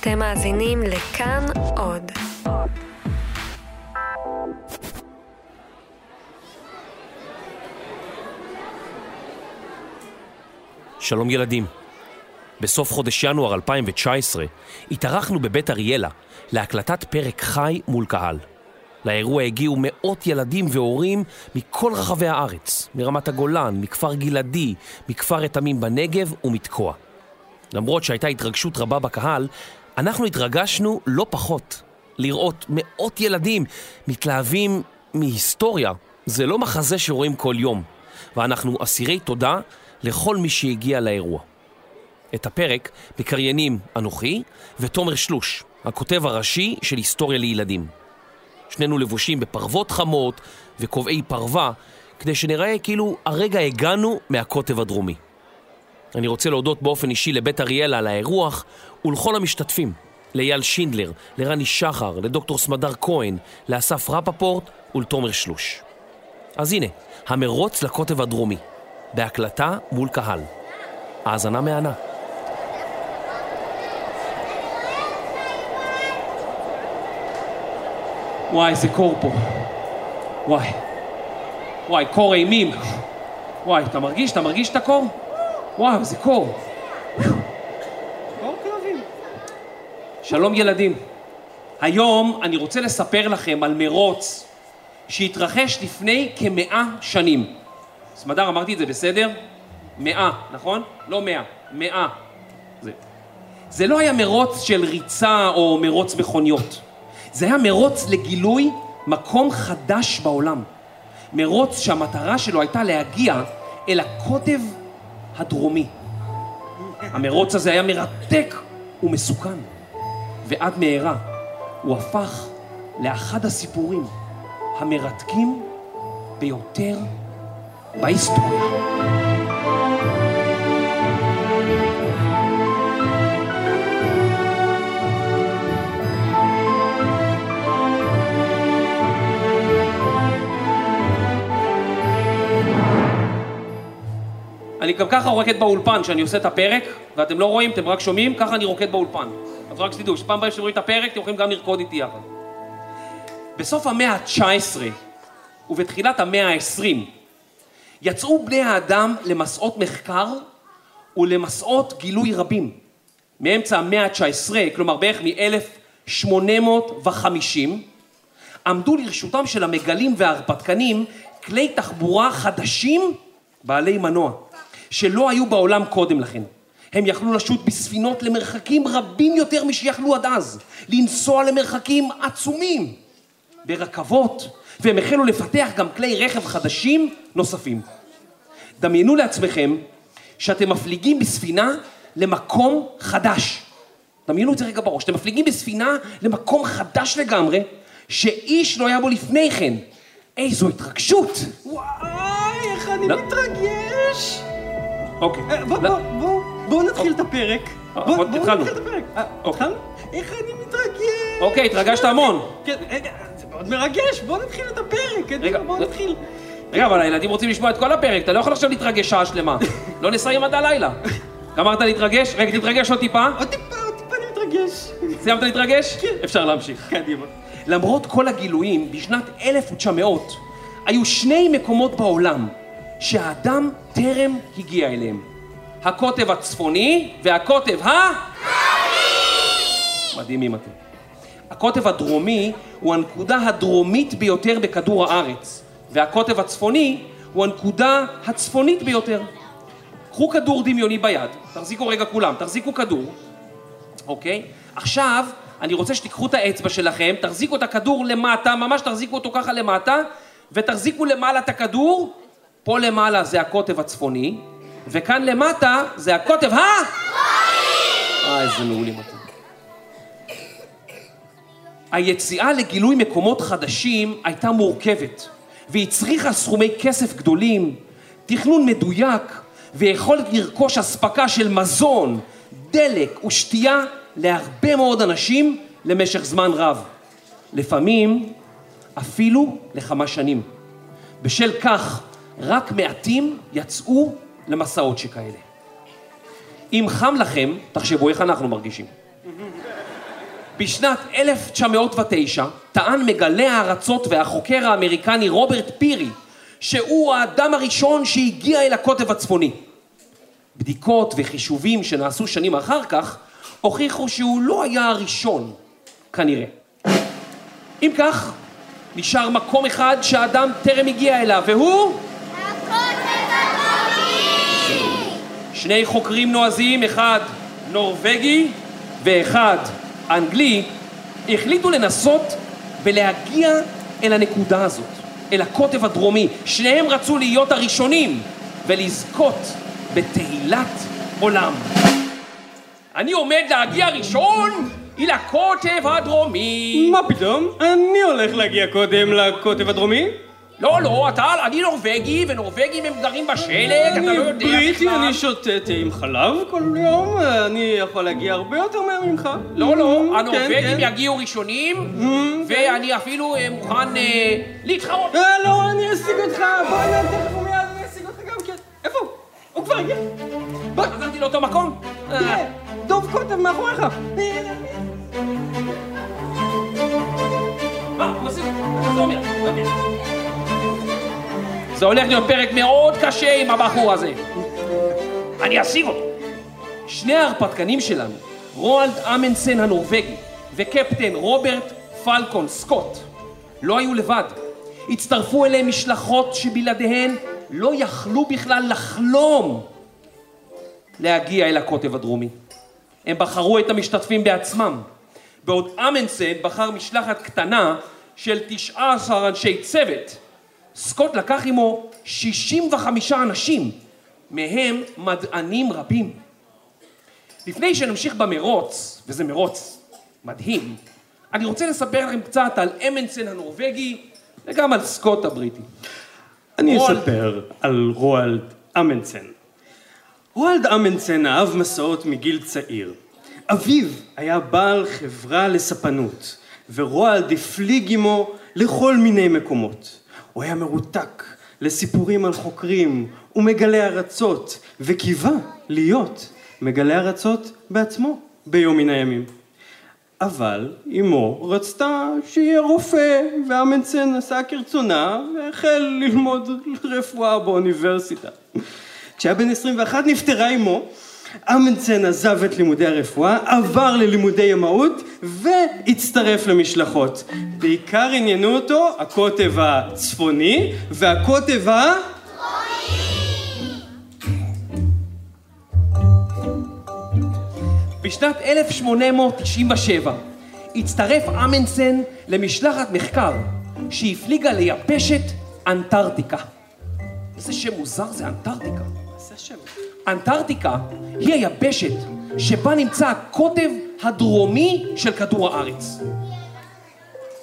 אתם מאזינים לכאן עוד. שלום ילדים. בסוף חודש ינואר 2019 התארחנו בבית אריאלה להקלטת פרק חי מול קהל. לאירוע הגיעו מאות ילדים והורים מכל רחבי הארץ, מרמת הגולן, מכפר גלעדי, מכפר רתמים בנגב ומתקוע. למרות שהייתה התרגשות רבה בקהל, אנחנו התרגשנו לא פחות. לראות מאות ילדים מתלהבים מהיסטוריה, זה לא מחזה שרואים כל יום, ואנחנו אסירי תודה לכל מי שהגיע לאירוע. את הפרק מקריינים אנוכי ותומר שלוש, הכותב הראשי של היסטוריה לילדים. שנינו לבושים בפרוות חמות וקובעי פרווה, כדי שנראה כאילו הרגע הגענו מהקוטב הדרומי. אני רוצה להודות באופן אישי לבית אריאלה על האירוח ולכל המשתתפים, לאייל שינדלר, לרני שחר, לדוקטור סמדר כהן, לאסף רפפורט ולתומר שלוש. אז הנה, המרוץ לקוטב הדרומי, בהקלטה מול קהל. האזנה מהנה. וואי, איזה קור פה. וואי. וואי, קור אימים. וואי, אתה מרגיש? אתה מרגיש את הקור? וואו, איזה קור. קור כלבים. שלום ילדים. היום אני רוצה לספר לכם על מרוץ שהתרחש לפני כמאה שנים. סמדר, אמרתי את זה בסדר? מאה, נכון? לא מאה, מאה. זה. זה לא היה מרוץ של ריצה או מרוץ מכוניות. זה היה מרוץ לגילוי מקום חדש בעולם. מרוץ שהמטרה שלו הייתה להגיע אל הקוטב הדרומי. המרוץ הזה היה מרתק ומסוכן, ועד מהרה הוא הפך לאחד הסיפורים המרתקים ביותר בהיסטוריה. אני גם ככה רוקד באולפן כשאני עושה את הפרק, ואתם לא רואים, אתם רק שומעים, ככה אני רוקד באולפן. אז רק שתדעו, שפעם הבאה שאתם את הפרק, אתם יכולים גם לרקוד איתי יחד. בסוף המאה ה-19 ובתחילת המאה ה-20 יצאו בני האדם למסעות מחקר ולמסעות גילוי רבים. מאמצע המאה ה-19, כלומר בערך מ-1850, עמדו לרשותם של המגלים וההרפתקנים כלי תחבורה חדשים בעלי מנוע. שלא היו בעולם קודם לכן. הם יכלו לשוט בספינות למרחקים רבים יותר משיכלו עד אז, לנסוע למרחקים עצומים, ברכבות, והם החלו לפתח גם כלי רכב חדשים נוספים. דמיינו לעצמכם שאתם מפליגים בספינה למקום חדש. דמיינו את זה רגע בראש, אתם מפליגים בספינה למקום חדש לגמרי, שאיש לא היה בו לפני כן. איזו התרגשות! וואי, איך אני לא. מתרגש! אוקיי. אה, בוא. בוא, בוא, בואו נתחיל את הפרק. אה, בוא- בוא, בואו. נתחיל את הפרק. אה, אוקיי. התחלנו? איך אני מתרגש! אוקיי, התרגשת המון. כן, רגע, זה מאוד מרגש, בואו נתחיל את הפרק, רגע, בואו לא. נתחיל. רגע, אבל הילדים רוצים לשמוע את כל הפרק, אתה לא יכול עכשיו להתרגש שעה שלמה. לא נסיים עד הלילה. גמרת להתרגש? רגע, תתרגש עוד טיפה. עוד טיפה, עוד טיפה אני מתרגש. סיימת להתרגש? כן. אפשר להמשיך. קדימה. למרות כל הגילויים, בשנת 1900 היו שני מקומות בעולם שהאדם טרם הגיע אליהם. הקוטב הצפוני והקוטב ה... מדהימים אתם. הקוטב הדרומי הוא הנקודה הדרומית ביותר בכדור הארץ, והקוטב הצפוני הוא הנקודה הצפונית ביותר. קחו כדור דמיוני ביד, תחזיקו רגע כולם, תחזיקו כדור, אוקיי? עכשיו, אני רוצה שתיקחו את האצבע שלכם, תחזיקו את הכדור למטה, ממש תחזיקו אותו ככה למטה, ותחזיקו למעלה את הכדור, פה למעלה זה הקוטב הצפוני, וכאן למטה זה הקוטב ה... אה, איזה מעולים אתם. היציאה לגילוי מקומות חדשים הייתה מורכבת, והצריכה סכומי כסף גדולים, תכנון מדויק, ויכולת לרכוש אספקה של מזון, דלק ושתייה להרבה מאוד אנשים למשך זמן רב. לפעמים אפילו לכמה שנים. בשל כך, רק מעטים יצאו למסעות שכאלה. אם חם לכם, תחשבו איך אנחנו מרגישים. בשנת 1909 טען מגלה הארצות והחוקר האמריקני רוברט פירי שהוא האדם הראשון שהגיע אל הקוטב הצפוני. בדיקות וחישובים שנעשו שנים אחר כך הוכיחו שהוא לא היה הראשון, כנראה. אם כך, נשאר מקום אחד שהאדם טרם הגיע אליו, והוא... שני חוקרים נועזים, אחד נורבגי ואחד אנגלי, החליטו לנסות ולהגיע אל הנקודה הזאת, אל הקוטב הדרומי. שניהם רצו להיות הראשונים ולזכות בתהילת עולם. אני עומד להגיע ראשון אל הקוטב הדרומי. מה פתאום? אני הולך להגיע קודם לקוטב הדרומי. לא, לא, אתה, אני נורבגי, ונורבגים הם גרים בשלג, אתה לא אני יודע בריטי, בכלל. אני שותה תה עם חלב כל יום, אני יכול להגיע הרבה יותר מהר ממך. לא, לא, כן, הנורבגים כן. יגיעו ראשונים, כן. ואני אפילו אה, מוכן אה, להתחרות. אה, לא, אני אשיג אותך, בוא הנה, תכף ומיד אני אשיג אותך גם כן. איפה הוא? הוא כבר הגיע. בוא, חזרתי לאותו מקום? אה, תראה, דוב קוטב מאחוריך. מה, הוא עושה? תחזור מיד, תחזור מיד. זה הולך להיות פרק מאוד קשה עם הבחור הזה. אני אשיג אותו. שני ההרפתקנים שלנו, רואלד אמנסן הנורבגי וקפטן רוברט פלקון סקוט, לא היו לבד. הצטרפו אליהם משלחות שבלעדיהן לא יכלו בכלל לחלום להגיע אל הקוטב הדרומי. הם בחרו את המשתתפים בעצמם, בעוד אמנסן בחר משלחת קטנה של 19 אנשי צוות. סקוט לקח עמו 65 אנשים, מהם מדענים רבים. לפני שנמשיך במרוץ, וזה מרוץ מדהים, אני רוצה לספר לכם קצת על אמנסן הנורבגי וגם על סקוט הבריטי. אני רואלד. אספר על רואלד אמנסן. רואלד אמנסן אהב מסעות מגיל צעיר. אביו היה בעל חברה לספנות, ורואלד הפליג עמו לכל מיני מקומות. הוא היה מרותק לסיפורים על חוקרים ומגלי ארצות, וקיווה להיות מגלה ארצות בעצמו ביום מן הימים. אבל אמו רצתה שיהיה רופא, ואמנסן עשה כרצונה והחל ללמוד רפואה באוניברסיטה. כשהיה בן 21 נפטרה אמו, אמנסן עזב את לימודי הרפואה, עבר ללימודי ימאות והצטרף למשלחות. בעיקר עניינו אותו הקוטב הצפוני והקוטב ה... בשנת 1897 הצטרף אמנסן למשלחת מחקר שהפליגה ליבשת אנטארקטיקה. איזה שם מוזר זה אנטארקטיקה. זה השם. אנטארקטיקה היא היבשת שבה נמצא הקוטב הדרומי של כדור הארץ.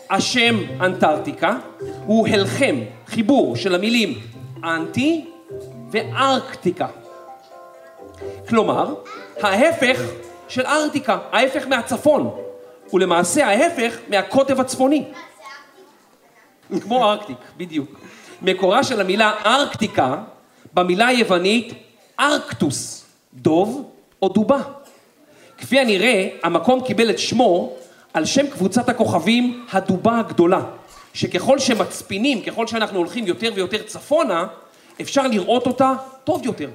השם אנטארקטיקה הוא הלחם, חיבור של המילים אנטי וארקטיקה. כלומר, ההפך של ארקטיקה, ההפך מהצפון, ולמעשה ההפך מהקוטב הצפוני. כמו ארקטיק, בדיוק. מקורה של המילה ארקטיקה במילה היוונית ארקטוס, דוב או דובה. כפי הנראה, המקום קיבל את שמו על שם קבוצת הכוכבים הדובה הגדולה, שככל שמצפינים, ככל שאנחנו הולכים יותר ויותר צפונה, אפשר לראות אותה טוב יותר.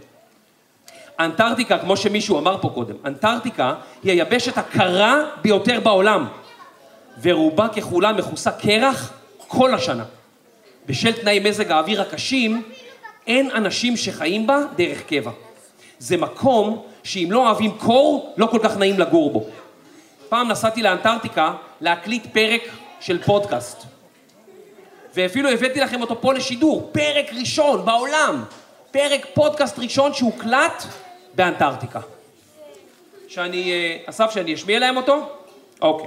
אנטארקטיקה, כמו שמישהו אמר פה קודם, אנטארקטיקה היא היבשת הקרה ביותר בעולם, ורובה ככולה מכוסה קרח כל השנה. בשל תנאי מזג האוויר הקשים, אין אנשים שחיים בה דרך קבע. זה מקום שאם לא אוהבים קור, לא כל כך נעים לגור בו. פעם נסעתי לאנטארקטיקה להקליט פרק של פודקאסט. ואפילו הבאתי לכם אותו פה לשידור, פרק ראשון בעולם, פרק פודקאסט ראשון שהוקלט באנטארקטיקה. שאני, אה, אסף, שאני אשמיע להם אותו? אוקיי.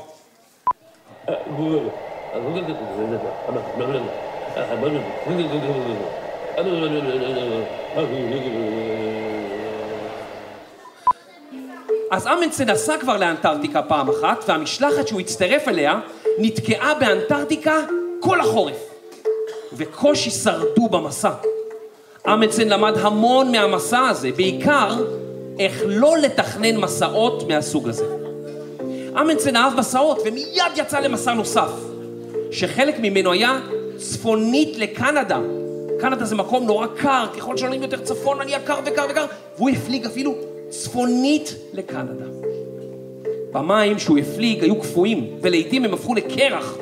אז אמנסן נסע כבר לאנטארקטיקה פעם אחת, והמשלחת שהוא הצטרף אליה נתקעה באנטארקטיקה כל החורף. וקושי שרדו במסע. אמנסן למד המון מהמסע הזה, בעיקר איך לא לתכנן מסעות מהסוג הזה. אמנדסן אהב מסעות ומיד יצא למסע נוסף, שחלק ממנו היה צפונית לקנדה. קנדה זה מקום נורא קר, ככל שעולים יותר צפון נהיה קר וקר וקר, והוא הפליג אפילו צפונית לקנדה. במים שהוא הפליג היו קפואים, ולעיתים הם הפכו לקרח.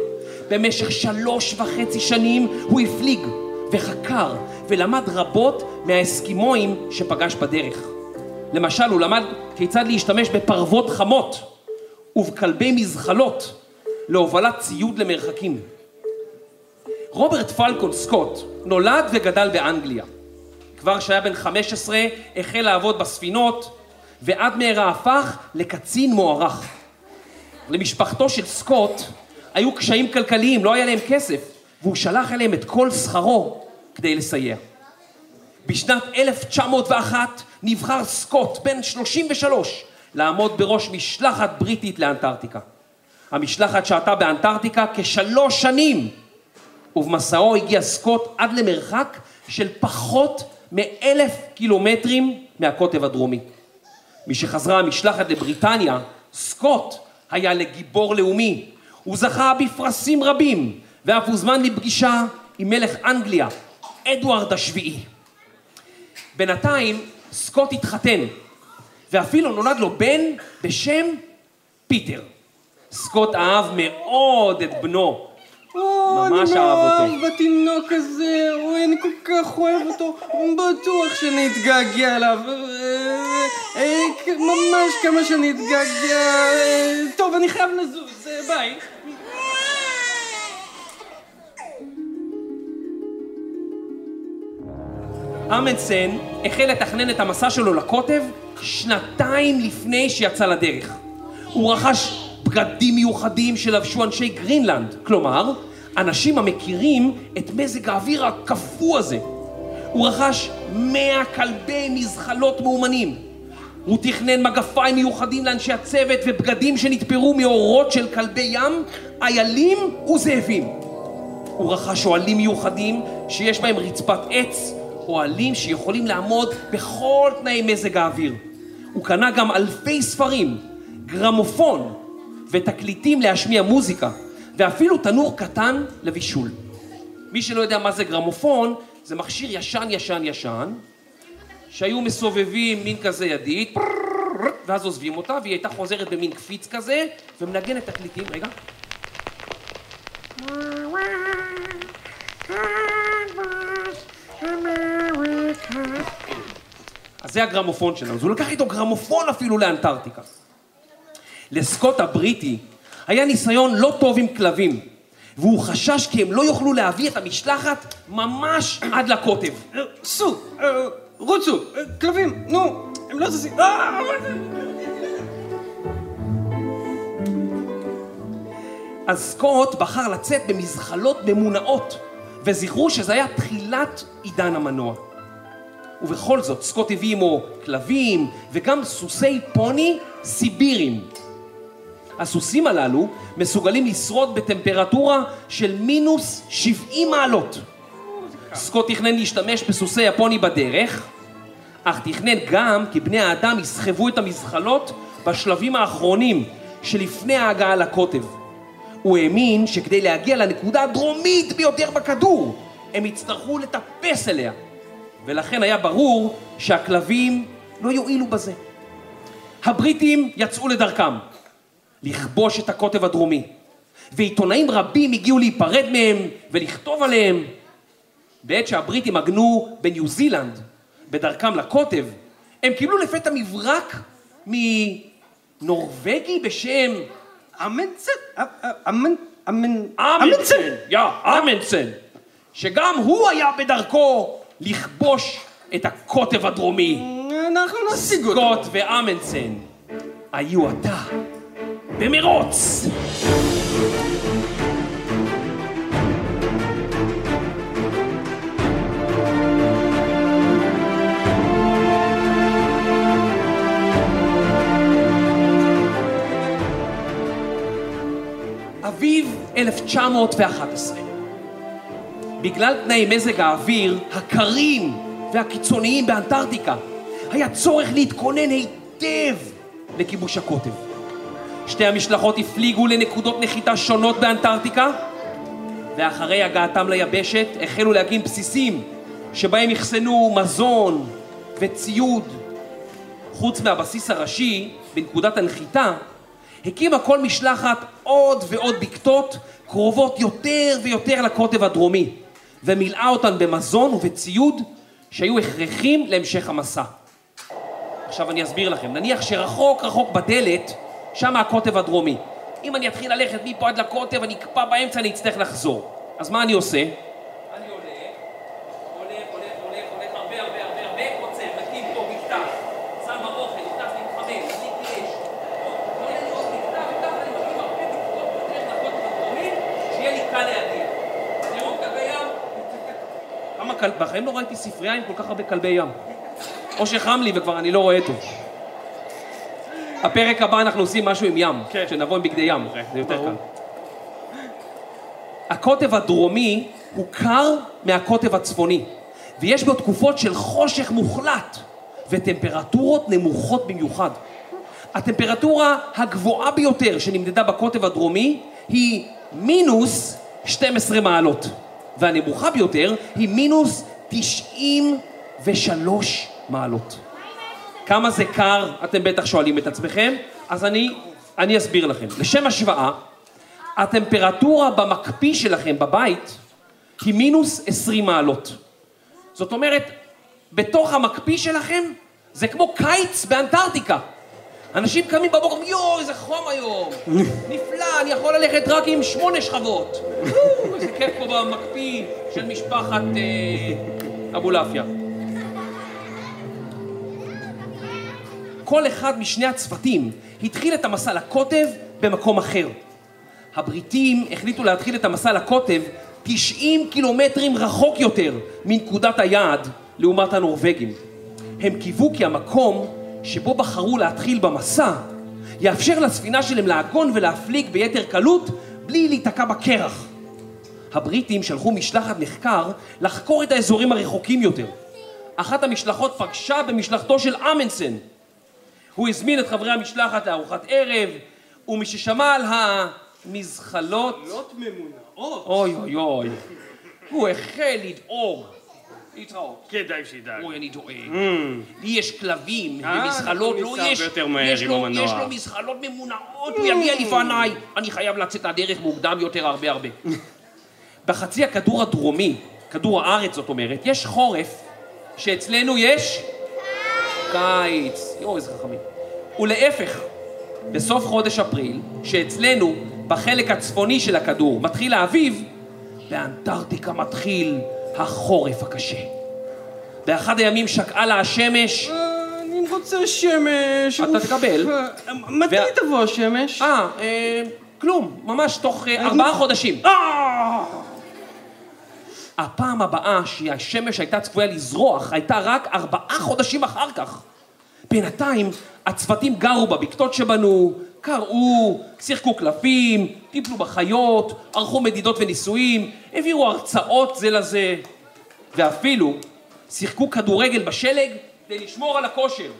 במשך שלוש וחצי שנים הוא הפליג וחקר ולמד רבות מהאסקימואים שפגש בדרך. למשל, הוא למד כיצד להשתמש בפרוות חמות ובכלבי מזחלות להובלת ציוד למרחקים. רוברט פלקון סקוט נולד וגדל באנגליה. כבר כשהיה בן 15 החל לעבוד בספינות, ועד מהרה הפך לקצין מוערך. למשפחתו של סקוט היו קשיים כלכליים, לא היה להם כסף, והוא שלח אליהם את כל שכרו כדי לסייע. בשנת 1901 נבחר סקוט, בן 33, לעמוד בראש משלחת בריטית לאנטארקטיקה. המשלחת שהתה באנטארקטיקה כשלוש שנים, ובמסעו הגיע סקוט עד למרחק של פחות מאלף קילומטרים מהקוטב הדרומי. משחזרה המשלחת לבריטניה, סקוט היה לגיבור לאומי. הוא זכה בפרסים רבים, ואף הוזמן לפגישה עם מלך אנגליה, אדוארד השביעי. בינתיים סקוט התחתן, ואפילו נולד לו בן בשם פיטר. סקוט אהב מאוד את בנו, ממש אני אהב אותו. מאוהב בתינוק הזה, אוי, אני כל כך אוהב אותו, בטוח שאני אתגעגע אליו. אה, אה, כ- ממש כמה שאני אתגעגע. אה, טוב, אני חייב לזוז, אה, ביי. אמנדסן החל לתכנן את המסע שלו לקוטב שנתיים לפני שיצא לדרך. הוא רכש בגדים מיוחדים שלבשו אנשי גרינלנד, כלומר, אנשים המכירים את מזג האוויר הקפוא הזה. הוא רכש 100 כלבי מזחלות מאומנים. הוא תכנן מגפיים מיוחדים לאנשי הצוות ובגדים שנתפרו מאורות של כלבי ים, איילים וזאבים. הוא רכש אוהלים מיוחדים שיש בהם רצפת עץ, אוהלים שיכולים לעמוד בכל תנאי מזג האוויר. הוא קנה גם אלפי ספרים, גרמופון ותקליטים להשמיע מוזיקה, ואפילו תנור קטן לבישול. מי שלא יודע מה זה גרמופון, זה מכשיר ישן ישן ישן, שהיו מסובבים מין כזה ידית, ואז עוזבים אותה, והיא הייתה חוזרת במין קפיץ כזה, ומנגנת תקליטים, רגע. אז זה הגרמופון שלנו. אז הוא לקח איתו גרמופון אפילו לאנטארקטיקה. לסקוט הבריטי היה ניסיון לא טוב עם כלבים, והוא חשש כי הם לא יוכלו להביא את המשלחת ממש עד לקוטב. סעו, אה, רוצו, אה, כלבים, נו, הם לא זזים. אה, אז סקוט בחר לצאת במזחלות ממונעות, וזכרו שזה היה תחילת עידן המנוע. ובכל זאת, סקוט הביא עמו כלבים וגם סוסי פוני סיבירים. הסוסים הללו מסוגלים לשרוד בטמפרטורה של מינוס 70 מעלות. סקוט תכנן להשתמש בסוסי הפוני בדרך, אך תכנן גם כי בני האדם יסחבו את המזחלות בשלבים האחרונים שלפני ההגעה לקוטב. הוא האמין שכדי להגיע לנקודה הדרומית ביותר בכדור, הם יצטרכו לטפס אליה. ולכן היה ברור שהכלבים לא יועילו בזה. הבריטים יצאו לדרכם, לכבוש את הקוטב הדרומי, ועיתונאים רבים הגיעו להיפרד מהם ולכתוב עליהם. בעת שהבריטים עגנו בניו זילנד, בדרכם לקוטב, הם קיבלו לפתע מברק מנורבגי בשם אמנצן, אה, אה, אמן, אמן, אמנדסן, יא, אמנדסן, שגם הוא היה בדרכו לכבוש את הקוטב הדרומי. אנחנו נשיג אותו. סקוט ואמנדסן היו אתה במרוץ. אביב 1911. בגלל תנאי מזג האוויר הקרים והקיצוניים באנטארקטיקה, היה צורך להתכונן היטב לכיבוש הקוטב. שתי המשלחות הפליגו לנקודות נחיתה שונות באנטארקטיקה, ואחרי הגעתם ליבשת החלו להקים בסיסים שבהם אחסנו מזון וציוד. חוץ מהבסיס הראשי, בנקודת הנחיתה, הקימה כל משלחת עוד ועוד בקתות קרובות יותר ויותר לקוטב הדרומי, ומילאה אותן במזון ובציוד שהיו הכרחים להמשך המסע. עכשיו אני אסביר לכם, נניח שרחוק רחוק בדלת, שם הקוטב הדרומי. אם אני אתחיל ללכת מפה עד לקוטב, אני אקפא באמצע, אני אצטרך לחזור. אז מה אני עושה? בחיים לא ראיתי ספרייה עם כל כך הרבה כלבי ים. או שחם לי וכבר אני לא רואה טוב. הפרק הבא אנחנו עושים משהו עם ים, כן. שנבוא עם בגדי ים, זה יותר. קל. הקוטב הדרומי הוא קר מהקוטב הצפוני, ויש בו תקופות של חושך מוחלט וטמפרטורות נמוכות במיוחד. הטמפרטורה הגבוהה ביותר שנמדדה בקוטב הדרומי היא מינוס 12 מעלות, והנמוכה ביותר היא מינוס 93 מעלות. כמה זה קר, אתם בטח שואלים את עצמכם, אז אני, אני אסביר לכם. לשם השוואה, הטמפרטורה במקפיא שלכם בבית היא מינוס 20 מעלות. זאת אומרת, בתוך המקפיא שלכם זה כמו קיץ באנטארקטיקה. אנשים קמים בבוקר, יואו, איזה חום היום. נפלא, אני יכול ללכת רק עם שמונה שכבות. איזה כיף פה במקפיא של משפחת אה, אבולעפיה. כל אחד משני הצוותים התחיל את המסע לקוטב במקום אחר. הבריטים החליטו להתחיל את המסע לקוטב 90 קילומטרים רחוק יותר מנקודת היעד לעומת הנורבגים. הם קיוו כי המקום שבו בחרו להתחיל במסע יאפשר לספינה שלהם לעגון ולהפליג ביתר קלות בלי להיתקע בקרח. הבריטים שלחו משלחת מחקר לחקור את האזורים הרחוקים יותר. אחת המשלחות פגשה במשלחתו של אמנסן. הוא הזמין את חברי המשלחת לארוחת ערב, ומששמע על המזחלות... לא ממונעות. אוי אוי אוי. הוא החל לדאוג. להתראות. כדאי שידאג. אוי, אני דואג. לי יש כלבים אה, ומזחלות, אנחנו לא, יש. יש לו מזחלות ממונעות, הוא יגיע לפניי. אני חייב לצאת לדרך מוקדם יותר הרבה הרבה. בחצי הכדור הדרומי, כדור הארץ זאת אומרת, יש חורף, שאצלנו יש קיץ. יואו, איזה חכמים. ולהפך, בסוף חודש אפריל, שאצלנו, בחלק הצפוני של הכדור, מתחיל האביב, באנטארקטיקה מתחיל החורף הקשה. באחד הימים שקעה לה השמש, אה, אני רוצה שמש. אתה. תקבל. אה, מתי תבוא השמש? אה, אה, כלום, ממש תוך אה, ארבעה חודשים. הפעם הבאה שהשמש הייתה צפויה לזרוח הייתה רק ארבעה חודשים אחר כך. בינתיים הצוותים גרו בבקתות שבנו, קראו, שיחקו קלפים, טיפלו בחיות, ערכו מדידות וניסויים, העבירו הרצאות זה לזה, ואפילו שיחקו כדורגל בשלג כדי לשמור על הכושר.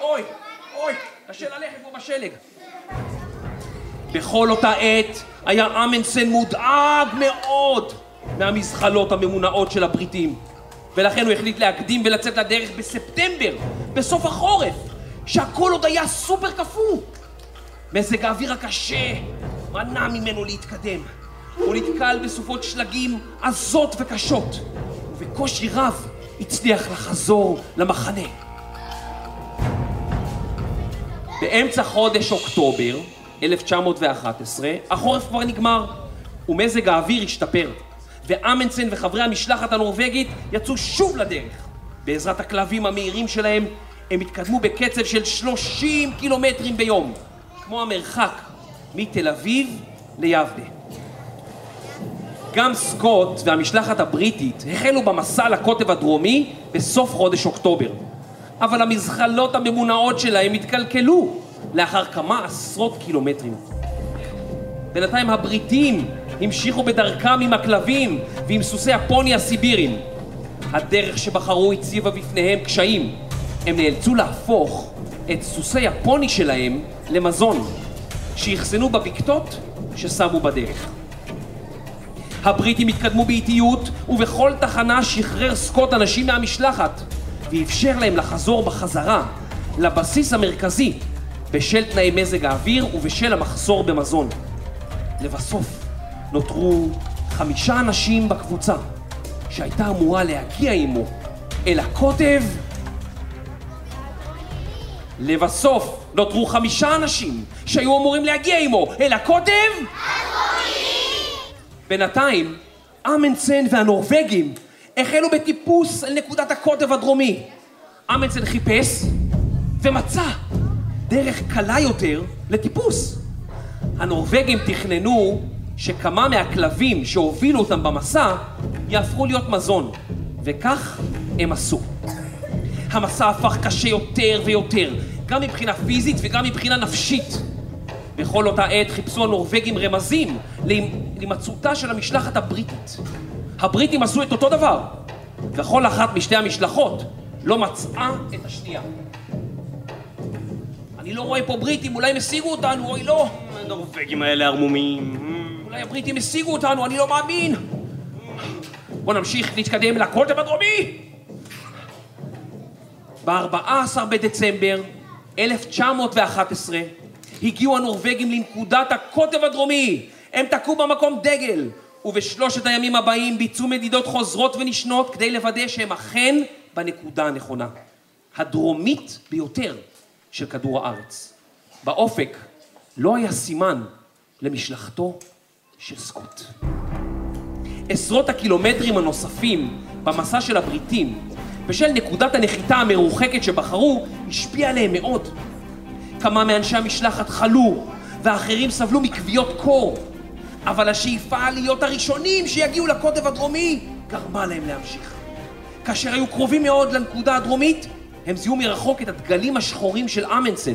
אוי, אוי, קשה ללכת פה בשלג. בכל אותה עת היה אמנסן מודאג מאוד מהמזחלות הממונעות של הבריטים ולכן הוא החליט להקדים ולצאת לדרך בספטמבר, בסוף החורף, שהכל עוד היה סופר קפוא. מזג האוויר הקשה מנע ממנו להתקדם. הוא נתקל בסופות שלגים עזות וקשות, ובקושי רב הצליח לחזור למחנה. באמצע חודש אוקטובר 1911, החורף כבר נגמר, ומזג האוויר השתפר, ואמנסן וחברי המשלחת הנורבגית יצאו שוב לדרך. בעזרת הכלבים המהירים שלהם, הם התקדמו בקצב של 30 קילומטרים ביום, כמו המרחק מתל אביב ליבנה. גם סקוט והמשלחת הבריטית החלו במסע לקוטב הדרומי בסוף חודש אוקטובר. אבל המזחלות הממונעות שלהם התקלקלו לאחר כמה עשרות קילומטרים. בינתיים הבריטים המשיכו בדרכם עם הכלבים ועם סוסי הפוני הסיבירים. הדרך שבחרו הציבה בפניהם קשיים. הם נאלצו להפוך את סוסי הפוני שלהם למזון. שאחסנו בבקתות ששמו בדרך. הבריטים התקדמו באיטיות, ובכל תחנה שחרר סקוט אנשים מהמשלחת, ואפשר להם לחזור בחזרה לבסיס המרכזי בשל תנאי מזג האוויר ובשל המחסור במזון. לבסוף נותרו חמישה אנשים בקבוצה שהייתה אמורה להגיע עמו אל הקוטב. לבסוף נותרו חמישה אנשים שהיו אמורים להגיע עמו אל הקוטב. בינתיים, אמנסן והנורבגים החלו בטיפוס אל נקודת הקוטב הדרומי. אמנסן חיפש ומצא דרך קלה יותר לטיפוס. הנורבגים תכננו שכמה מהכלבים שהובילו אותם במסע יהפכו להיות מזון, וכך הם עשו. המסע הפך קשה יותר ויותר, גם מבחינה פיזית וגם מבחינה נפשית. בכל אותה עת חיפשו הנורבגים רמזים להימצאותה של המשלחת הבריטית. הבריטים עשו את אותו דבר, וכל אחת משתי המשלחות לא מצאה את השנייה. אני לא רואה פה בריטים, אולי הם השיגו אותנו, אוי לא. הנורבגים האלה ערמומים. אולי הבריטים השיגו אותנו, אני לא מאמין. בוא נמשיך להתקדם לקוטב הדרומי. ב-14 בדצמבר 1911 הגיעו הנורבגים לנקודת הקוטב הדרומי. הם תקעו במקום דגל, ובשלושת הימים הבאים ביצעו מדידות חוזרות ונשנות כדי לוודא שהם אכן בנקודה הנכונה. הדרומית ביותר של כדור הארץ. באופק לא היה סימן למשלחתו של סקוט. עשרות הקילומטרים הנוספים במסע של הבריטים בשל נקודת הנחיתה המרוחקת שבחרו השפיע עליהם מאוד. כמה מאנשי המשלחת חלו ואחרים סבלו מכוויות קור אבל השאיפה להיות הראשונים שיגיעו לקוטב הדרומי גרמה להם להמשיך. כאשר היו קרובים מאוד לנקודה הדרומית הם זיהו מרחוק את הדגלים השחורים של אמנסן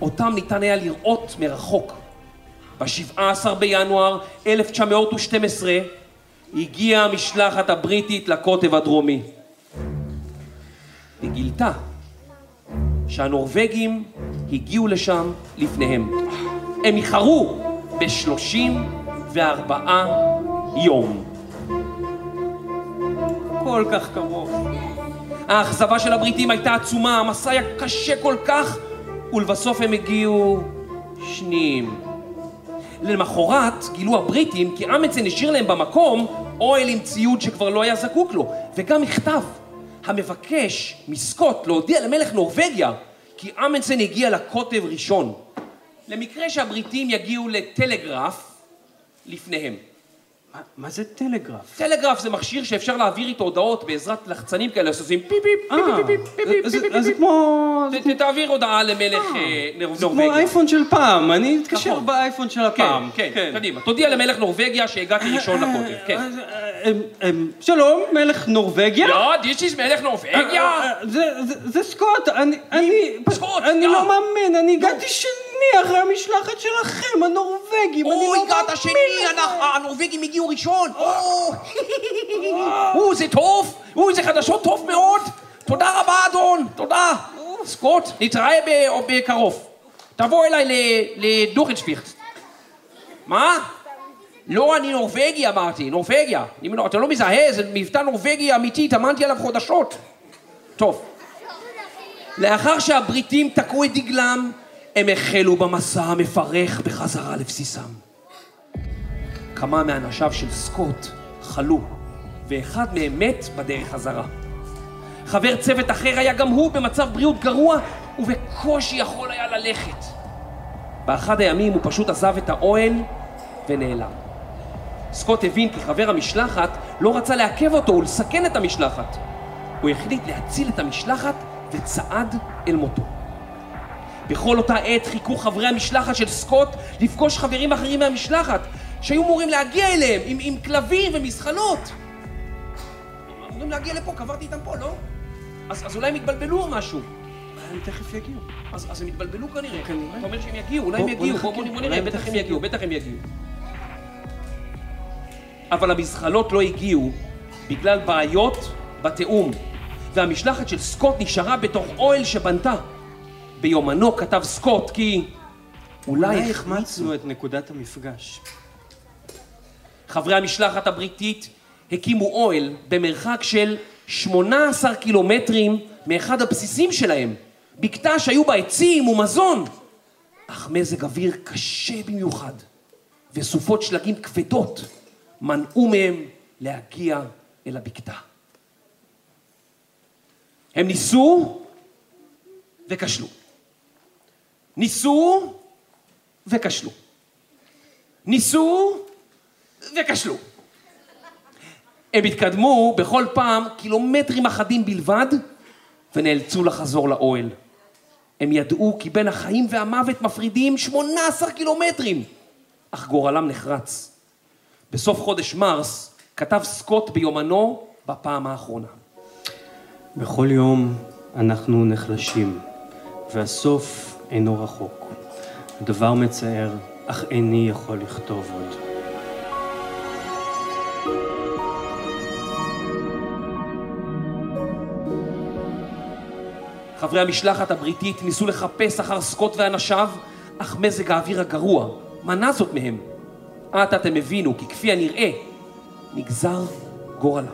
אותם ניתן היה לראות מרחוק. ב-17 בינואר 1912 הגיעה המשלחת הבריטית לקוטב הדרומי. היא גילתה שהנורבגים הגיעו לשם לפניהם. הם איחרו ב-34 יום. כל כך קרוב. האכזבה של הבריטים הייתה עצומה, המסע היה קשה כל כך, ולבסוף הם הגיעו שניים. למחרת גילו הבריטים כי אמנסן השאיר להם במקום אוהל עם ציוד שכבר לא היה זקוק לו, וגם מכתב המבקש מסקוט להודיע למלך נורבגיה כי אמנסן הגיע לקוטב ראשון, למקרה שהבריטים יגיעו לטלגרף לפניהם. מה- זה טלגרף? טלגרף זה מכשיר שאפשר להעביר איתו הודעות בעזרת לחצנים כאלה שעושים פיפ פיפ אה, פיפ פיפ פיפ פיפ פיפ זה כמו... תעביר הודעה למלך אה, נור- זה כמו נורבגיה. האייפון של פעם, אני אתקשר נכון. באייפון של כן, הפעם. כן, קדימה. תודיע למלך נורבגיה שהגעתי ראשון לקוטב, כן. אה, שלום, מלך נורבגיה. לא, this is מלך נורבגיה. אה, אה, זה- סקוט, אני... סקוט, אני אה. לא מאמין, אני הגעתי שני אחרי המשלחת שלכם, הנורבגים, אני לא מאמין. שני, אנחנו- הנורבגים הגיעו ראשון. או, או, זה טוב, או, זה חדשות טוב מאוד. תודה רבה, אדון, תודה. סקוט, נתראה בקרוב. תבוא אליי לדוכנשפיכט. מה? לא, אני נורבגי אמרתי, נורבגיה. אתה לא מזהה, זה מבטא נורבגי אמיתי, התאמנתי עליו חודשות. טוב. לאחר שהבריטים תקעו את דגלם, הם החלו במסע המפרך בחזרה לבסיסם. כמה מאנשיו של סקוט חלו, ואחד מהם מת בדרך חזרה. חבר צוות אחר היה גם הוא במצב בריאות גרוע, ובקושי יכול היה ללכת. באחד הימים הוא פשוט עזב את האוהל ונעלם. סקוט הבין כי חבר המשלחת לא רצה לעכב אותו ולסכן את המשלחת. הוא החליט להציל את המשלחת וצעד אל מותו. בכל אותה עת חיכו חברי המשלחת של סקוט לפגוש חברים אחרים מהמשלחת שהיו אמורים להגיע אליהם עם, עם כלבים ומזחלות. הם אמורים להגיע לפה, קברתי איתם פה, לא? אז, אז אולי הם התבלבלו או משהו. הם תכף יגיעו. אז, אז הם התבלבלו כנראה. אתה אומר שהם יגיעו, אולי הם יגיעו. בוא. בוא, נראה, בטח הם יגיעו, בטח הם יגיעו. אבל המזחלות לא הגיעו בגלל בעיות בתיאום, והמשלחת של סקוט נשארה בתוך אוהל שבנתה. ביומנו כתב סקוט כי אולי החמצנו את נקודת המפגש. חברי המשלחת הבריטית הקימו אוהל במרחק של 18 קילומטרים מאחד הבסיסים שלהם, בקתה שהיו בה עצים ומזון, אך מזג אוויר קשה במיוחד, וסופות שלגים כבדות מנעו מהם להגיע אל הבקתה. הם ניסו וכשלו. ניסו וכשלו. ניסו וכשלו. הם התקדמו בכל פעם קילומטרים אחדים בלבד ונאלצו לחזור לאוהל. הם ידעו כי בין החיים והמוות מפרידים 18 קילומטרים, אך גורלם נחרץ. בסוף חודש מרס כתב סקוט ביומנו בפעם האחרונה. בכל יום אנחנו נחלשים, והסוף אינו רחוק. דבר מצער, אך איני יכול לכתוב עוד. חברי המשלחת הבריטית ניסו לחפש אחר סקוט ואנשיו, אך מזג האוויר הגרוע מנע זאת מהם. עתה אתם הבינו כי כפי הנראה, נגזר גורלם.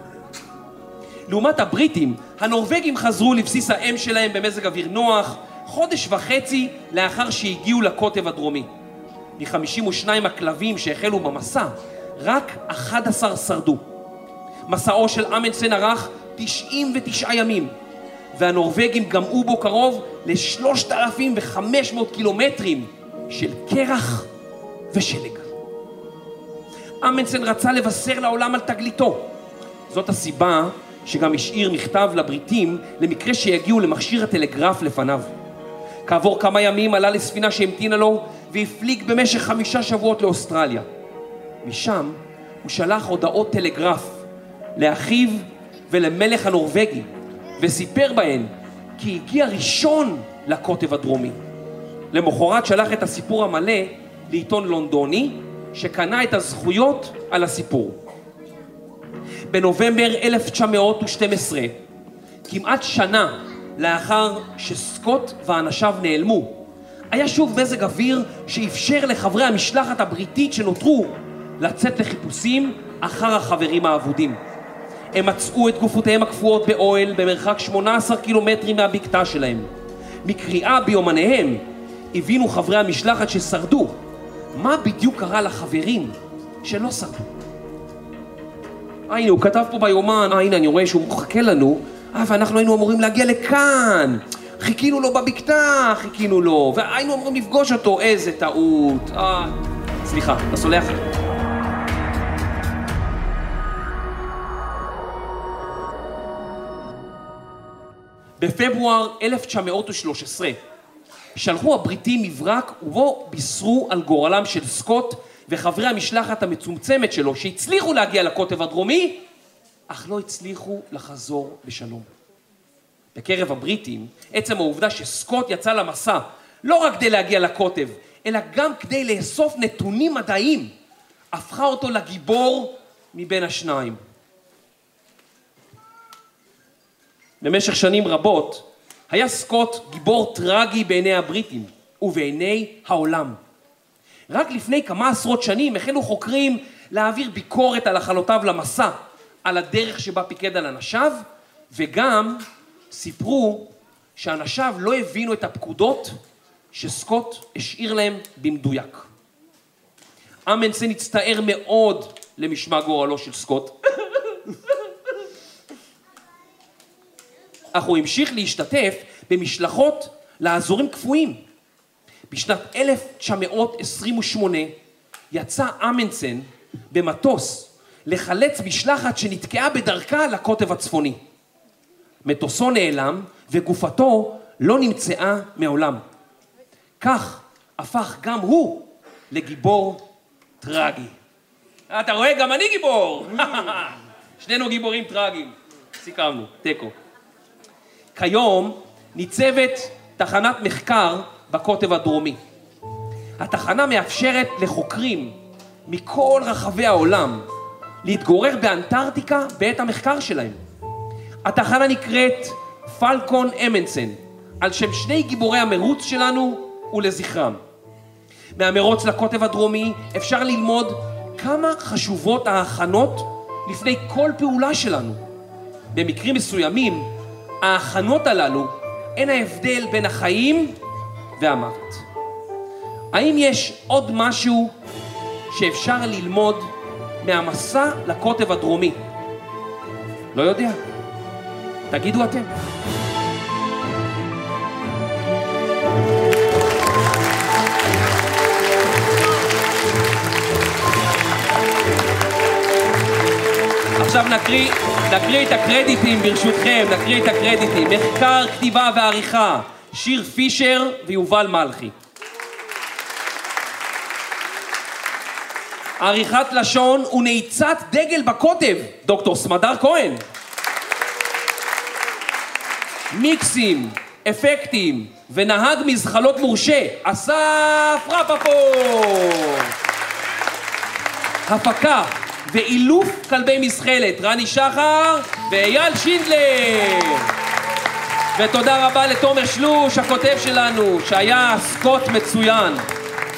לעומת הבריטים, הנורבגים חזרו לבסיס האם שלהם במזג אוויר נוח, חודש וחצי לאחר שהגיעו לקוטב הדרומי. מ-52 הכלבים שהחלו במסע, רק 11 שרדו. מסעו של אמנסן ארך 99 ימים, והנורבגים גמעו בו קרוב ל-3,500 קילומטרים של קרח ושלג. אמנסן רצה לבשר לעולם על תגליתו. זאת הסיבה שגם השאיר מכתב לבריטים למקרה שיגיעו למכשיר הטלגרף לפניו. כעבור כמה ימים עלה לספינה שהמתינה לו והפליג במשך חמישה שבועות לאוסטרליה. משם הוא שלח הודעות טלגרף לאחיו ולמלך הנורבגי וסיפר בהן כי הגיע ראשון לקוטב הדרומי. למחרת שלח את הסיפור המלא לעיתון לונדוני שקנה את הזכויות על הסיפור. בנובמבר 1912, כמעט שנה לאחר שסקוט ואנשיו נעלמו, היה שוב מזג אוויר שאפשר לחברי המשלחת הבריטית שנותרו לצאת לחיפושים אחר החברים האבודים. הם מצאו את גופותיהם הקפואות באוהל במרחק 18 קילומטרים מהבקתה שלהם. מקריאה ביומניהם הבינו חברי המשלחת ששרדו מה בדיוק קרה לחברים שלא שרדו. הנה, הוא כתב פה ביומן, הנה, אני רואה שהוא מחכה לנו, אה, ואנחנו היינו אמורים להגיע לכאן. חיכינו לו בבקתה, חיכינו לו, והיינו אמורים לפגוש אותו, איזה טעות. אה, סליחה, אתה סולח לי. בפברואר 1913 שלחו הבריטים מברק ובו בישרו על גורלם של סקוט וחברי המשלחת המצומצמת שלו שהצליחו להגיע לקוטב הדרומי, אך לא הצליחו לחזור בשלום. בקרב הבריטים, עצם העובדה שסקוט יצא למסע לא רק כדי להגיע לקוטב, אלא גם כדי לאסוף נתונים מדעיים, הפכה אותו לגיבור מבין השניים. במשך שנים רבות היה סקוט גיבור טרגי בעיני הבריטים ובעיני העולם. רק לפני כמה עשרות שנים החלו חוקרים להעביר ביקורת על החלותיו למסע, על הדרך שבה פיקד על אנשיו, וגם סיפרו שאנשיו לא הבינו את הפקודות שסקוט השאיר להם במדויק. אמנסן הצטער מאוד למשמע גורלו של סקוט, אך הוא המשיך להשתתף במשלחות לאזורים קפואים. בשנת 1928 יצא אמנסן במטוס לחלץ משלחת שנתקעה בדרכה לקוטב הצפוני. מטוסו נעלם וגופתו לא נמצאה מעולם. כך הפך גם הוא לגיבור טרגי. אתה רואה? גם אני גיבור! שנינו גיבורים טרגיים. סיכמנו, תיקו. כיום ניצבת תחנת מחקר בקוטב הדרומי. התחנה מאפשרת לחוקרים מכל רחבי העולם להתגורר באנטארקטיקה בעת המחקר שלהם. התחנה נקראת פלקון אמנסן, על שם שני גיבורי המרוץ שלנו ולזכרם. מהמרוץ לקוטב הדרומי אפשר ללמוד כמה חשובות ההכנות לפני כל פעולה שלנו. במקרים מסוימים, ההכנות הללו הן ההבדל בין החיים והמוות. האם יש עוד משהו שאפשר ללמוד מהמסע לקוטב הדרומי? לא יודע. תגידו אתם. עכשיו נקריא, נקריא את הקרדיטים ברשותכם, נקריא את הקרדיטים. מחקר, כתיבה ועריכה, שיר פישר ויובל מלכי. עריכת לשון ונעיצת דגל בקוטב, דוקטור סמדר כהן. מיקסים, אפקטים ונהג מזחלות מורשה, אסף רפפורט. הפקה ואילוף כלבי מזחלת, רני שחר ואייל שינדלר. ותודה רבה לתומר שלוש, הכותב שלנו, שהיה סקוט מצוין.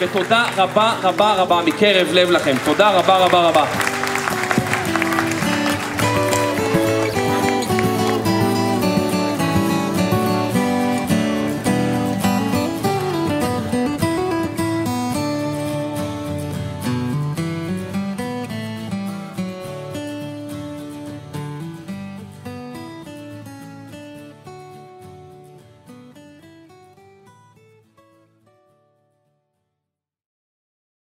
ותודה רבה רבה רבה מקרב לב לכם. תודה רבה רבה רבה.